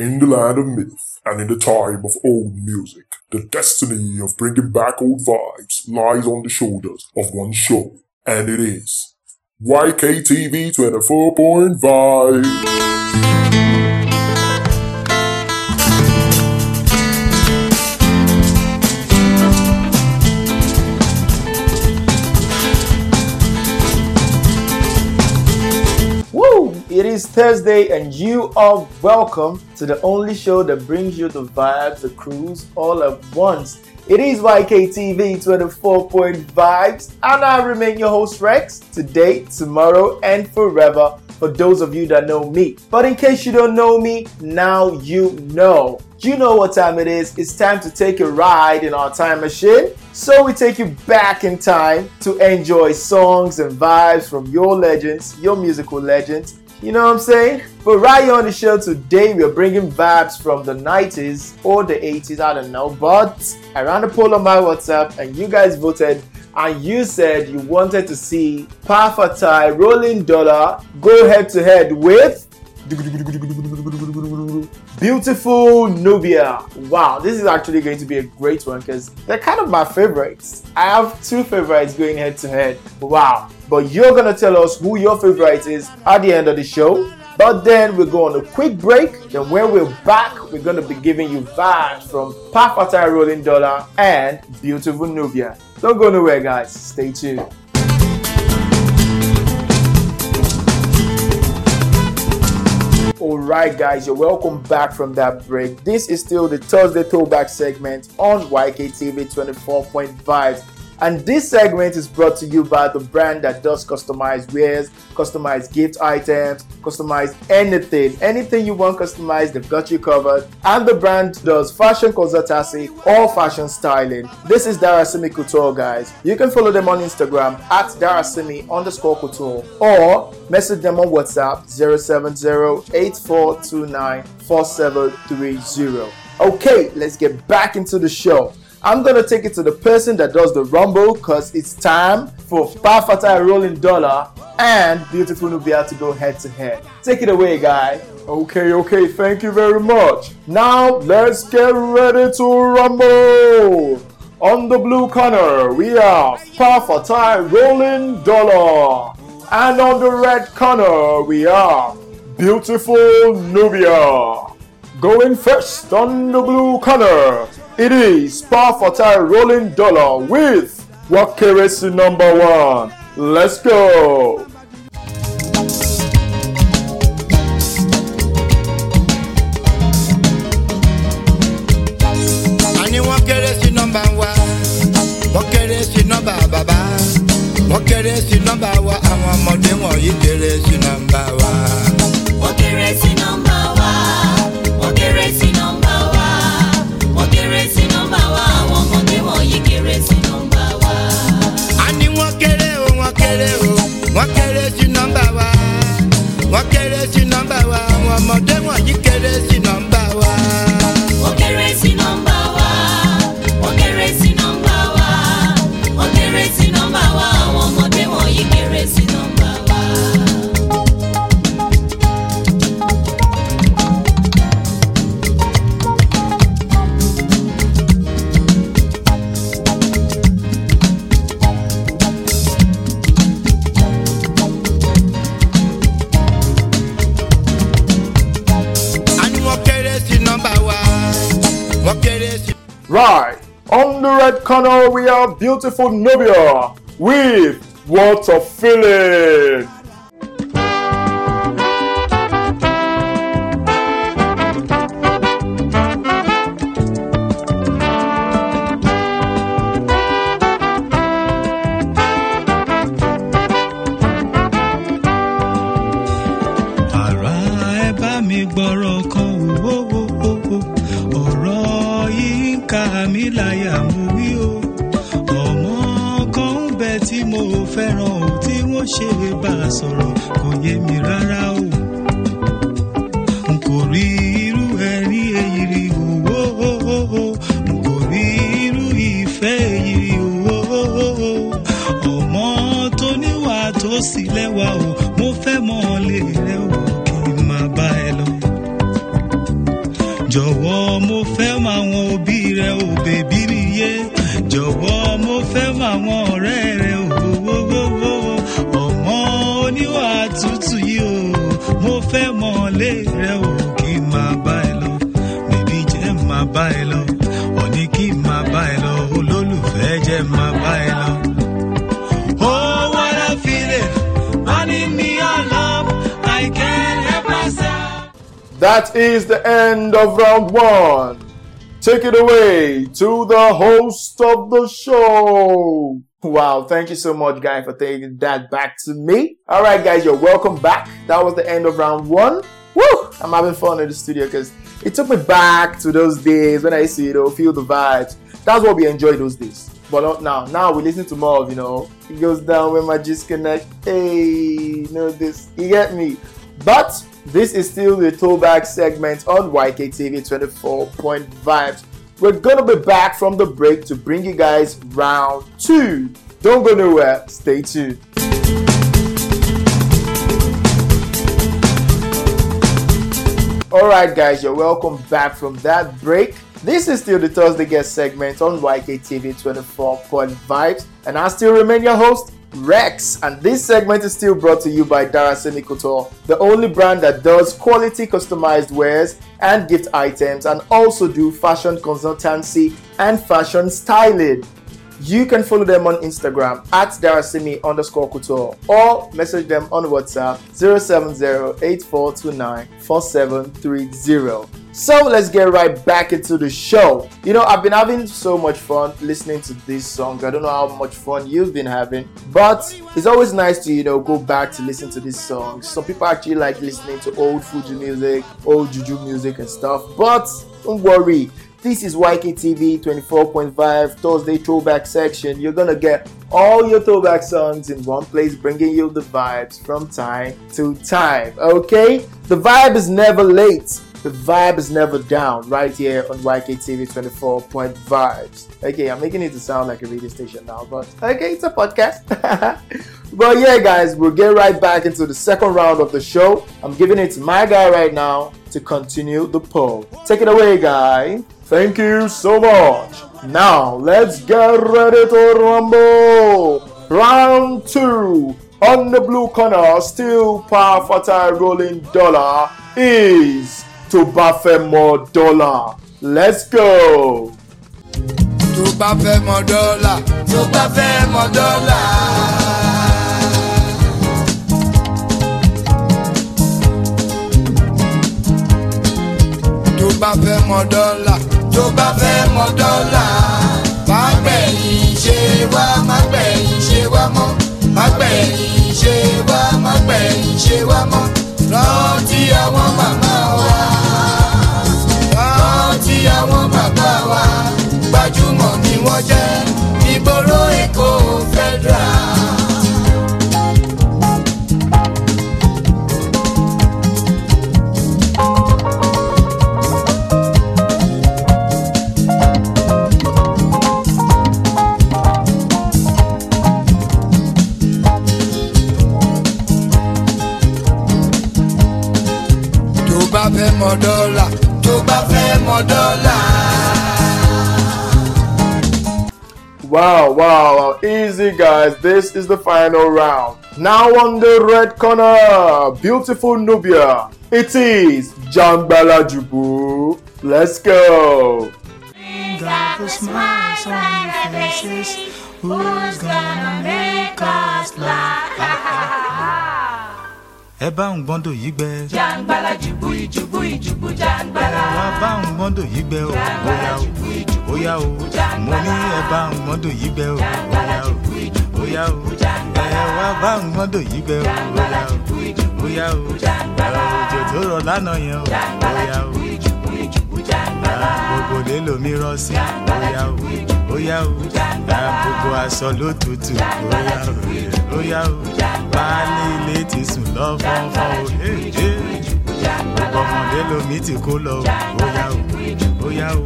In the land of myth and in the time of old music, the destiny of bringing back old vibes lies on the shoulders of one show, and it is YKTV 24.5. It is Thursday, and you are welcome to the only show that brings you the vibes, the cruise, all at once. It is YKTV 24 Point Vibes, and I remain your host Rex today, tomorrow, and forever. For those of you that know me, but in case you don't know me, now you know. You know what time it is. It's time to take a ride in our time machine. So we take you back in time to enjoy songs and vibes from your legends, your musical legends. You know what I'm saying? But right here on the show today, we're bringing vibes from the 90s or the 80s, I don't know. But I ran a poll on my WhatsApp and you guys voted and you said you wanted to see Pa Fatai Rolling Dollar go head to head with Beautiful Nubia. Wow, this is actually going to be a great one because they're kind of my favorites. I have two favorites going head to head. Wow. But you're going to tell us who your favorite is at the end of the show. But then we go on a quick break. Then when we're back, we're going to be giving you vibes from Pa Fatai Rolling Dollar and Beautiful Nubia. Don't go nowhere, guys. Stay tuned. Alright, guys, you're welcome back from that break. This is still the Thursday Throwback segment on YKTV 24.5. And this segment is brought to you by the brand that does customized wares, customized gift items, customized anything. Anything you want customized, they've got you covered. And the brand does fashion consultancy or fashion styling. This is Darasimi Couture, guys. You can follow them on Instagram at Darasimi underscore couture or message them on WhatsApp 070-8429-4730. Okay, let's get back into the show. I'm gonna take it to the person that does the rumble because it's time for Pa Fatai Rolling Dollar and Beautiful Nubia to go head to head. Take it away, guy. Okay, okay, thank you very much. Now let's get ready to rumble. On the blue corner, we have Pa Fatai Rolling Dollar. And on the red corner, we have Beautiful Nubia. Going first on the blue corner, it is Pafatai Rolling Dollar with Wakeresi number one. Let's go. Sí nọ́mbà wa àwọn ọmọdé wọ̀nyí kéré sí nọ́mbà wa. Wọ́n kéré sí nọ́mbà wa. Wọ́n kéré sí nọ́mbà wa. Wọ́n kéré sí nọ́mbà wa. Àwọn ọmọdé wọ̀nyí kéré sí nọ́mbà wa. Right. On the red corner, we have Beautiful Nubia with What a Feeling. Ṣe bá a sọ̀rọ̀ kò yé mi rárá o. N kò rí irú ẹ̀rí èyí rí o ó ó ó ó n kò rí irú ìfẹ́ èyí rí o ọmọ tó níwà tó sì lẹ́wà o mo fẹ́ mọ̀ lè rẹ o kí n máa bá mo fẹ́ mọ àwọn òbí rẹ ò bèbí mi yé. Jọ̀wọ́ mo fẹ́ mọ àwọn ọ̀rẹ́ rẹ ò fẹ́ mọ̀lé rẹ ò kí n máa bá ẹ lọ bèbí jẹ́ máa bá ẹ lọ ọ̀ní kí n máa bá ẹ lọ olólùfẹ́ jẹ́ máa bá ẹ lọ. That is the end of round one. Take it away to the host of the show. Wow, thank you so much, guys, for taking that back to me. All right, guys, you're welcome back. That was the end of round one. Woo! I'm having fun in the studio because it took me back to those days when I used to, you know, feel the vibes. That's what we enjoy those days. But not now. Now we listen to more of, you know, it goes down when my G's connect. Hey, you know this. You get me? But this is still the throwback segment on YKTV 24 Point Vibes. We're gonna be back from the break to bring you guys round two. Don't go nowhere, stay tuned. Alright, guys, you're welcome back from that break. This is still the Thursday guest segment on YKTV 24 Point Vibes, and I still remain your host, Rex. And this segment is still brought to you by Darasimi Couture, the only brand that does quality customized wares and gift items, and also do fashion consultancy and fashion styling. You can follow them on Instagram at Darasimi underscore couture or message them on WhatsApp 070-8429-4730. So let's get right back into the show. You know, I've been having so much fun listening to these songs. I don't know how much fun you've been having, but it's always nice to, you know, go back to listen to these songs. Some people actually like listening to old Fuji music, old Juju music and stuff, but don't worry. This is YKTV 24.5 Thursday throwback section. You're gonna get all your throwback songs in one place, bringing you the vibes from time to time. Okay? The vibe is never late. The vibe is never down right here on YKTV 24 Point Vibes. Okay, I'm making it to sound like a radio station now, but okay, it's a podcast. but yeah, guys, we'll get right back into the second round of the show. I'm giving it to my guy right now to continue the poll. Take it away, guy. Thank you so much. Now, let's get ready to rumble. Round two. On the blue corner, still Pa Fatai Rolling Dollar is Tobafemo Dollar. Let's go. tó bá fẹ́ mọ dọ́là tó bá fẹ́ mọ dọ́là. tó bá fẹ́ mọ dọ́là tó bá fẹ́ mọ dọ́là. má gbẹ̀yìn ṣe wá má gbẹ̀yìn ṣe wá mọ́ má gbẹ̀yìn ṣe wá má gbẹ̀yìn ṣe wá mọ́ rántí àwọn màmá mọ dọ́là tó bá fẹ́ mọ dọ́là. Wow, wow, easy guys. This is the final round. Now on the red corner, beautiful Nubia. It is Jangbala Jubu. Let's go. Got the smiles on your faces. Who's gonna make us laugh? ẹ bá ń gbọ́ndọ̀ yìí gbẹ. jàǹgbàlà jùbú ìjùbú ìjùbú jàǹgbàlà. wá bá ń gbọ́ndọ̀ yìí gbẹ o. bóyá o bóyá o mo ní ẹ bá ń gbọ́ndọ̀ yìí gbẹ o. bóyá o bóyá o ẹ wá bá ń gbọ́ndọ̀ yìí gbẹ o. bóyá o bóyá o ọ̀rọ̀ òjò tó rọ̀ lánàá yẹn o. bóyá o gbogbo lè lomi rọ sí. bóyá o bóyá o gbogbo aṣọ ló tutù. bóyá o bóyá o baálé ilé ti sùn lọ fọ́nfọ́n o. Gbogbo ọmọdé lomi ti kó lọ o. bóyá o bóyá o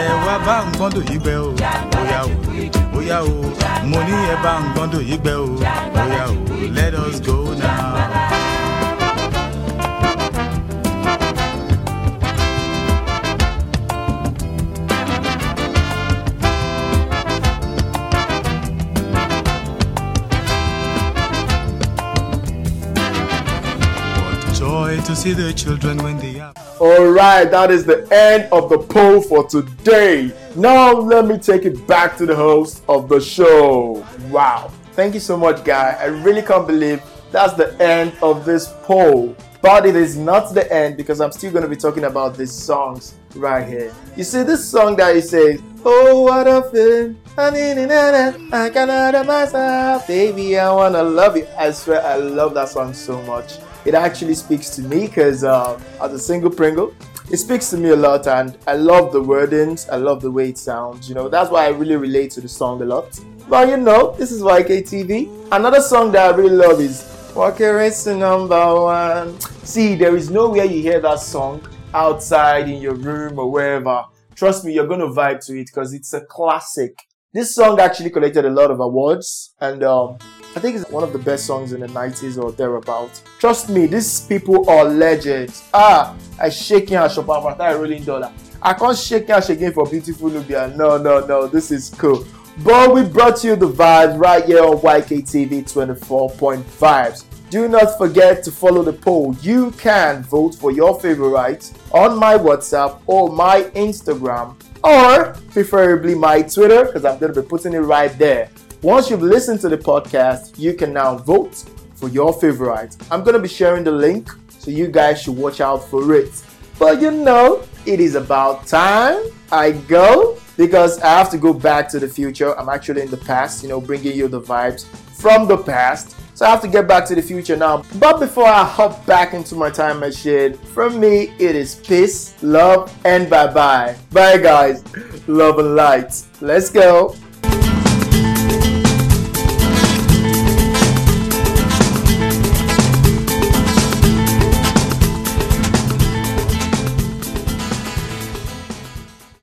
ẹ wá bá ń gbọ́ndọ̀ yìí gbẹ o. bóyá o bóyá o mo ní ẹ bá ń gbọ́ndọ̀ yìí gbẹ o. bóyá o let us go now. See children when they are. Alright, that is the end of the poll for today. Now let me take it back to the host of the show. Wow. Thank you so much, guy. I really can't believe that's the end of this poll. But it is not the end because I'm still going to be talking about these songs right here. You see, this song that he says, Oh, what a feeling. I cannot myself, baby. I wanna love you. I swear, I love that song so much. It actually speaks to me because, uh, as a single Pringle, it speaks to me a lot, and I love the wordings. I love the way it sounds. You know, that's why I really relate to the song a lot. But you know, this is YKTV. Another song that I really love is Walker Race Number One. See, there is nowhere you hear that song outside in your room or wherever. Trust me, you're gonna vibe to it because it's a classic. This song actually collected a lot of awards, and um, I think it's one of the best songs in the 90s or thereabout. Trust me, these people are legends. Ah, I shake your shop after a rolling dollar. I can't shake your again for beautiful Nubia. No, no, no, this is cool. But we brought you the vibes right here on YKTV 24.5. Do not forget to follow the poll. You can vote for your favorite on my WhatsApp or my Instagram or preferably my Twitter because I'm going to be putting it right there. Once you've listened to the podcast, you can now vote for your favorite. I'm going to be sharing the link, so you guys should watch out for it. But you know, it is about time I go because I have to go back to the future. I'm actually in the past, you know, bringing you the vibes from the past. So I have to get back to the future now. But before I hop back into my time machine, from me, it is peace, love, and bye bye. Bye, guys. Love and light. Let's go.